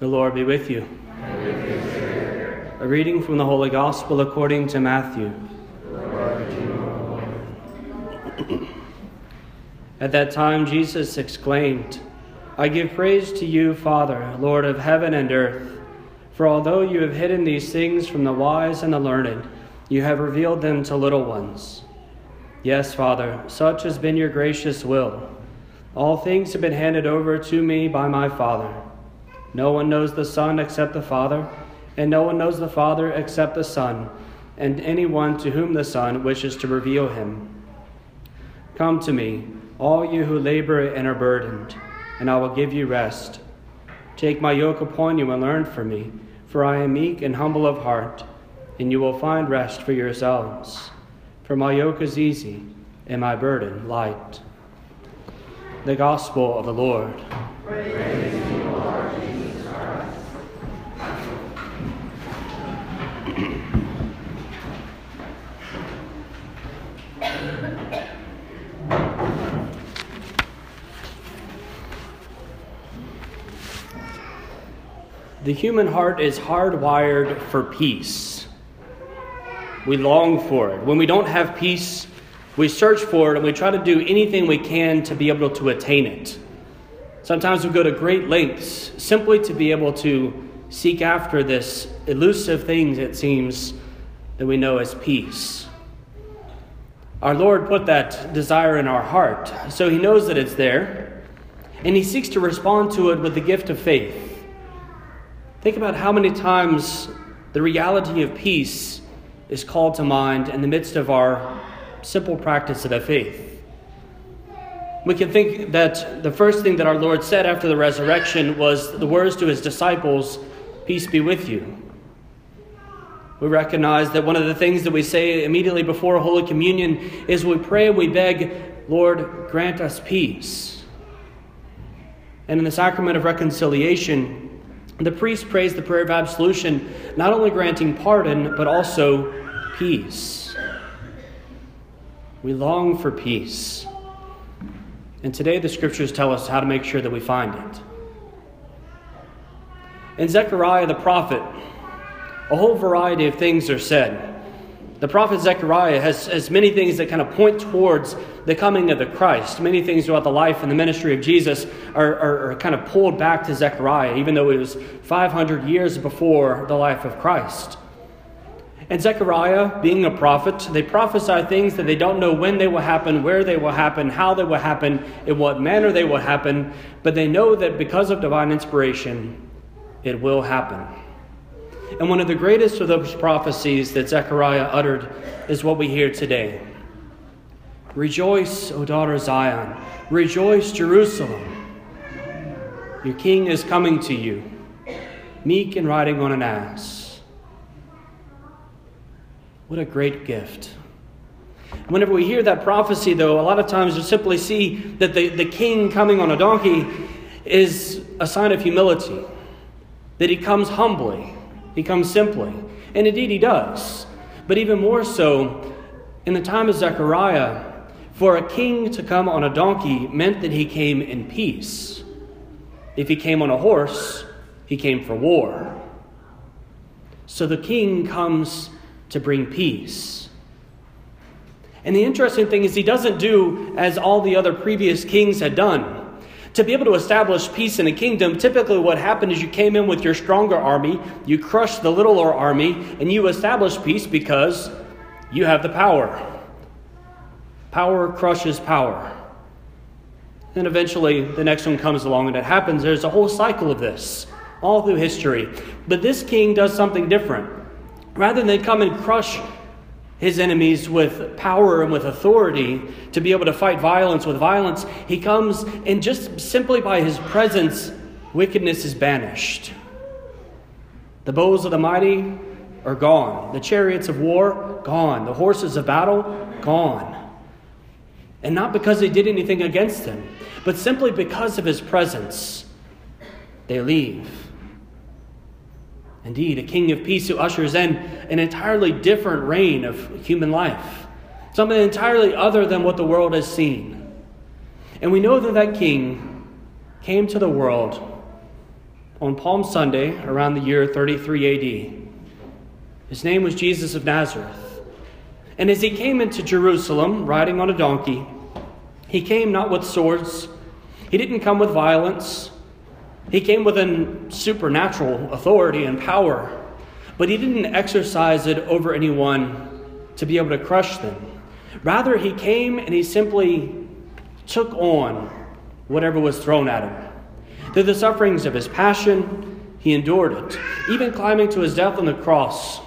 The Lord be with you. A reading from the Holy Gospel according to Matthew. At that time, Jesus exclaimed, I give praise to you, Father, Lord of heaven and earth, for although you have hidden these things from the wise and the learned, you have revealed them to little ones. Yes, Father, such has been your gracious will. All things have been handed over to me by my Father. No one knows the Son except the Father, and no one knows the Father except the Son, and anyone to whom the Son wishes to reveal him. Come to me, all you who labor and are burdened, and I will give you rest. Take my yoke upon you and learn from me, for I am meek and humble of heart, and you will find rest for yourselves. For my yoke is easy, and my burden light. The Gospel of the Lord. Praise The human heart is hardwired for peace. We long for it. When we don't have peace, we search for it and we try to do anything we can to be able to attain it. Sometimes we go to great lengths simply to be able to seek after this elusive thing, it seems, that we know as peace. Our Lord put that desire in our heart, so He knows that it's there, and He seeks to respond to it with the gift of faith. Think about how many times the reality of peace is called to mind in the midst of our simple practice of faith. We can think that the first thing that our Lord said after the resurrection was the words to his disciples, Peace be with you. We recognize that one of the things that we say immediately before Holy Communion is we pray we beg, Lord, grant us peace. And in the sacrament of reconciliation, the priest prays the prayer of absolution, not only granting pardon, but also peace. We long for peace. And today the scriptures tell us how to make sure that we find it. In Zechariah the prophet, a whole variety of things are said. The prophet Zechariah has, has many things that kind of point towards the coming of the Christ. Many things about the life and the ministry of Jesus are, are, are kind of pulled back to Zechariah, even though it was 500 years before the life of Christ. And Zechariah, being a prophet, they prophesy things that they don't know when they will happen, where they will happen, how they will happen, in what manner they will happen, but they know that because of divine inspiration, it will happen. And one of the greatest of those prophecies that Zechariah uttered is what we hear today Rejoice, O daughter of Zion. Rejoice, Jerusalem. Your king is coming to you, meek and riding on an ass. What a great gift. Whenever we hear that prophecy, though, a lot of times we simply see that the, the king coming on a donkey is a sign of humility, that he comes humbly, he comes simply. And indeed, he does. But even more so, in the time of Zechariah, for a king to come on a donkey meant that he came in peace. If he came on a horse, he came for war. So the king comes to bring peace. And the interesting thing is, he doesn't do as all the other previous kings had done. To be able to establish peace in a kingdom, typically what happened is you came in with your stronger army, you crushed the littler army, and you established peace because you have the power. Power crushes power. And eventually the next one comes along and it happens. There's a whole cycle of this all through history. But this king does something different. Rather than come and crush his enemies with power and with authority to be able to fight violence with violence. He comes, and just simply by his presence, wickedness is banished. The bows of the mighty are gone, the chariots of war, gone, the horses of battle, gone. And not because they did anything against him, but simply because of his presence, they leave. Indeed, a king of peace who ushers in an entirely different reign of human life, something entirely other than what the world has seen. And we know that that king came to the world on Palm Sunday around the year 33 AD. His name was Jesus of Nazareth. And as he came into Jerusalem riding on a donkey, he came not with swords, he didn't come with violence, he came with an supernatural authority and power, but he didn't exercise it over anyone to be able to crush them. Rather, he came and he simply took on whatever was thrown at him. Through the sufferings of his passion, he endured it. Even climbing to his death on the cross,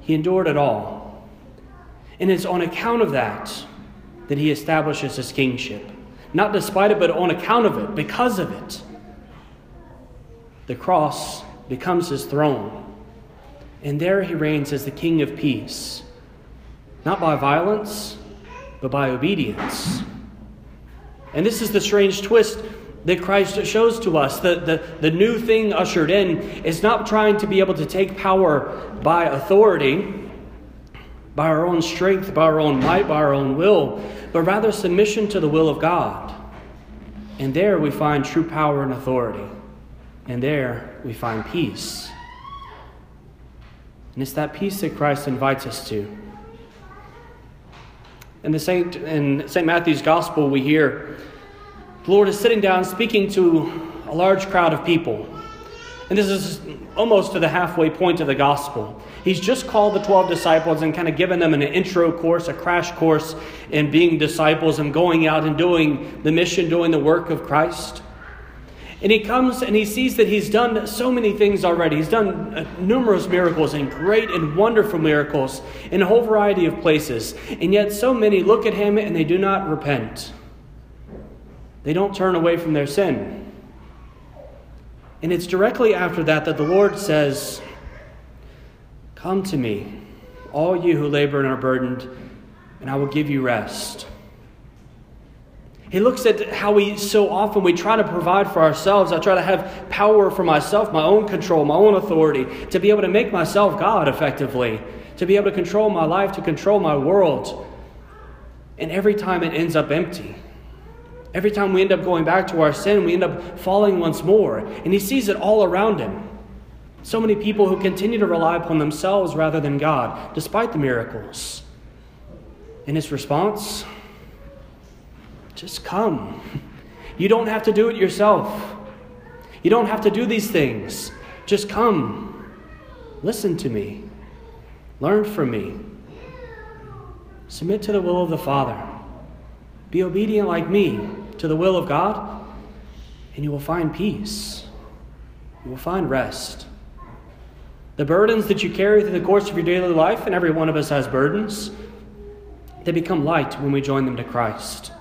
he endured it all. And it's on account of that that he establishes his kingship. Not despite it, but on account of it, because of it. The cross becomes his throne. And there he reigns as the King of peace, not by violence, but by obedience. And this is the strange twist that Christ shows to us. The, the, the new thing ushered in is not trying to be able to take power by authority, by our own strength, by our own might, by our own will, but rather submission to the will of God. And there we find true power and authority. And there we find peace. And it's that peace that Christ invites us to. In the Saint in St. Matthew's Gospel, we hear the Lord is sitting down speaking to a large crowd of people. And this is almost to the halfway point of the gospel. He's just called the 12 disciples and kind of given them an intro course, a crash course in being disciples and going out and doing the mission, doing the work of Christ. And he comes and he sees that he's done so many things already. He's done uh, numerous miracles and great and wonderful miracles in a whole variety of places. And yet, so many look at him and they do not repent. They don't turn away from their sin. And it's directly after that that the Lord says, Come to me, all you who labor and are burdened, and I will give you rest. He looks at how we so often we try to provide for ourselves. I try to have power for myself, my own control, my own authority, to be able to make myself God effectively, to be able to control my life, to control my world. And every time it ends up empty. Every time we end up going back to our sin, we end up falling once more. And he sees it all around him. So many people who continue to rely upon themselves rather than God, despite the miracles. In his response, just come. You don't have to do it yourself. You don't have to do these things. Just come. Listen to me. Learn from me. Submit to the will of the Father. Be obedient like me to the will of God, and you will find peace. You will find rest. The burdens that you carry through the course of your daily life, and every one of us has burdens, they become light when we join them to Christ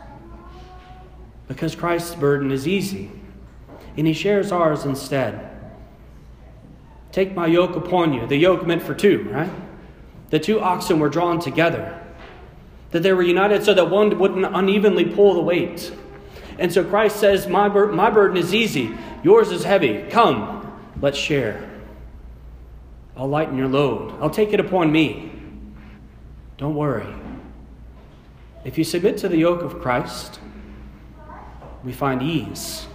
because Christ's burden is easy, and he shares ours instead. Take my yoke upon you. The yoke meant for two, right? The two oxen were drawn together, that they were united so that one wouldn't unevenly pull the weight. And so Christ says, My, bur- my burden is easy, yours is heavy. Come, let's share. I'll lighten your load, I'll take it upon me. Don't worry. If you submit to the yoke of Christ, we find ease,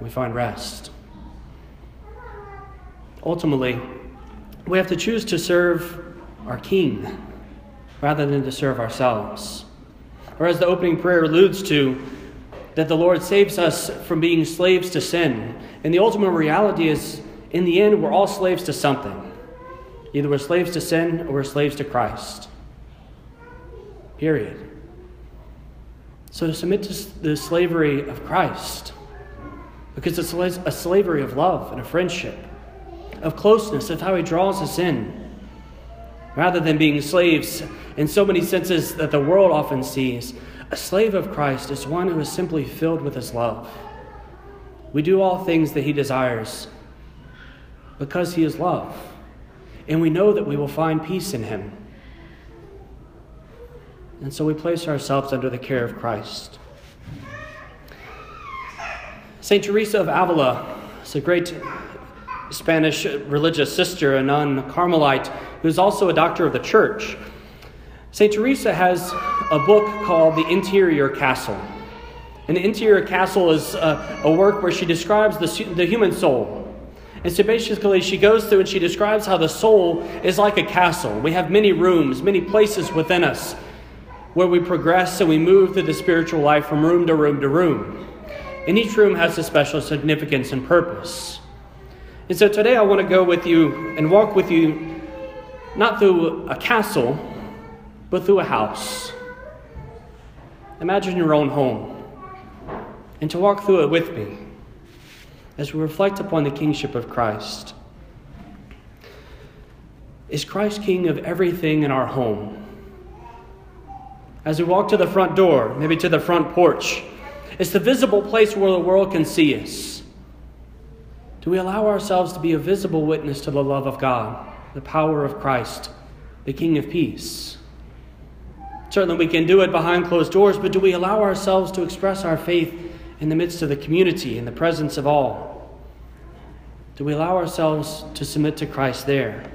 we find rest. Ultimately, we have to choose to serve our King rather than to serve ourselves. Or, as the opening prayer alludes to, that the Lord saves us from being slaves to sin. And the ultimate reality is, in the end, we're all slaves to something. Either we're slaves to sin or we're slaves to Christ. Period. So to submit to the slavery of Christ, because it's a slavery of love and of friendship, of closeness, of how He draws us in, rather than being slaves in so many senses that the world often sees. A slave of Christ is one who is simply filled with His love. We do all things that He desires because He is love, and we know that we will find peace in Him. And so we place ourselves under the care of Christ. St. Teresa of Avila is a great Spanish religious sister, a nun Carmelite, who is also a doctor of the church. St. Teresa has a book called The Interior Castle. An interior castle is a, a work where she describes the, the human soul. And so basically, she goes through and she describes how the soul is like a castle. We have many rooms, many places within us where we progress and we move through the spiritual life from room to room to room. And each room has a special significance and purpose. And so today I want to go with you and walk with you not through a castle, but through a house. Imagine your own home and to walk through it with me as we reflect upon the kingship of Christ. Is Christ king of everything in our home? As we walk to the front door, maybe to the front porch, it's the visible place where the world can see us. Do we allow ourselves to be a visible witness to the love of God, the power of Christ, the King of peace? Certainly, we can do it behind closed doors, but do we allow ourselves to express our faith in the midst of the community, in the presence of all? Do we allow ourselves to submit to Christ there?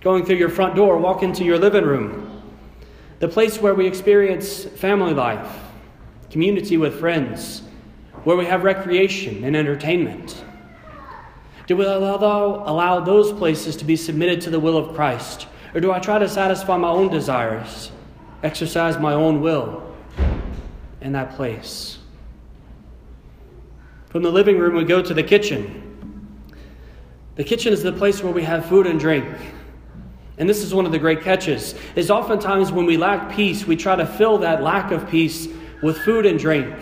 Going through your front door, walk into your living room, the place where we experience family life, community with friends, where we have recreation and entertainment. Do we allow, allow those places to be submitted to the will of Christ? Or do I try to satisfy my own desires, exercise my own will? in that place. From the living room, we go to the kitchen. The kitchen is the place where we have food and drink. And this is one of the great catches is oftentimes when we lack peace, we try to fill that lack of peace with food and drink.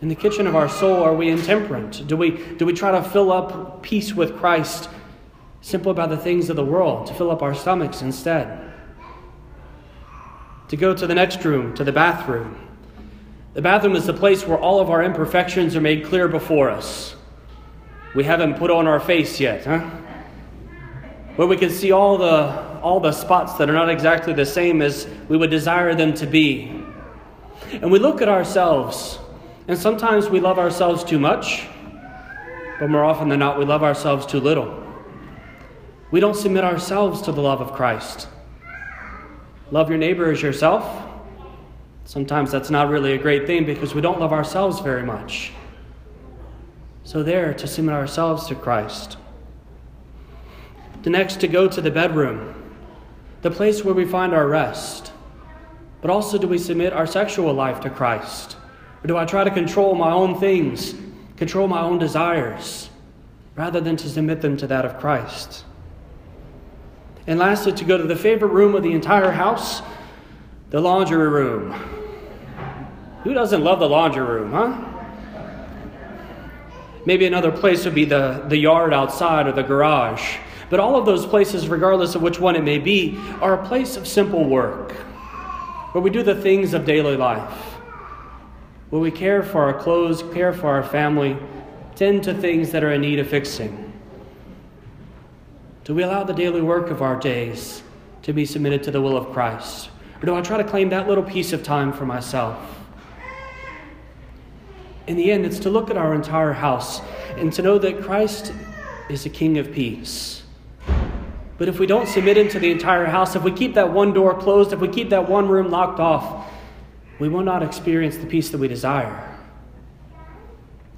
In the kitchen of our soul, are we intemperate? Do we, do we try to fill up peace with Christ simply by the things of the world, to fill up our stomachs instead? to go to the next room, to the bathroom. The bathroom is the place where all of our imperfections are made clear before us. We haven't put on our face yet, huh? Where we can see all the, all the spots that are not exactly the same as we would desire them to be. And we look at ourselves, and sometimes we love ourselves too much, but more often than not, we love ourselves too little. We don't submit ourselves to the love of Christ. Love your neighbor as yourself. Sometimes that's not really a great thing because we don't love ourselves very much. So, there, to submit ourselves to Christ. The next, to go to the bedroom, the place where we find our rest. But also, do we submit our sexual life to Christ? Or do I try to control my own things, control my own desires, rather than to submit them to that of Christ? And lastly, to go to the favorite room of the entire house, the laundry room. Who doesn't love the laundry room, huh? Maybe another place would be the, the yard outside or the garage. But all of those places, regardless of which one it may be, are a place of simple work, where we do the things of daily life, where we care for our clothes, care for our family, tend to things that are in need of fixing. Do we allow the daily work of our days to be submitted to the will of Christ? Or do I try to claim that little piece of time for myself? In the end, it's to look at our entire house and to know that Christ is a King of peace. But if we don't submit into the entire house, if we keep that one door closed, if we keep that one room locked off, we will not experience the peace that we desire.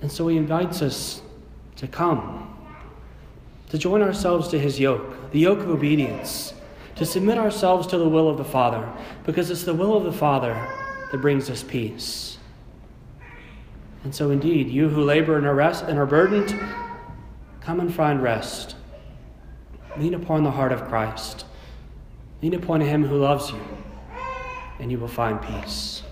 And so he invites us to come to join ourselves to his yoke, the yoke of obedience, to submit ourselves to the will of the Father, because it's the will of the Father that brings us peace. And so, indeed, you who labor and are, rest, and are burdened, come and find rest. Lean upon the heart of Christ. Lean upon him who loves you, and you will find peace.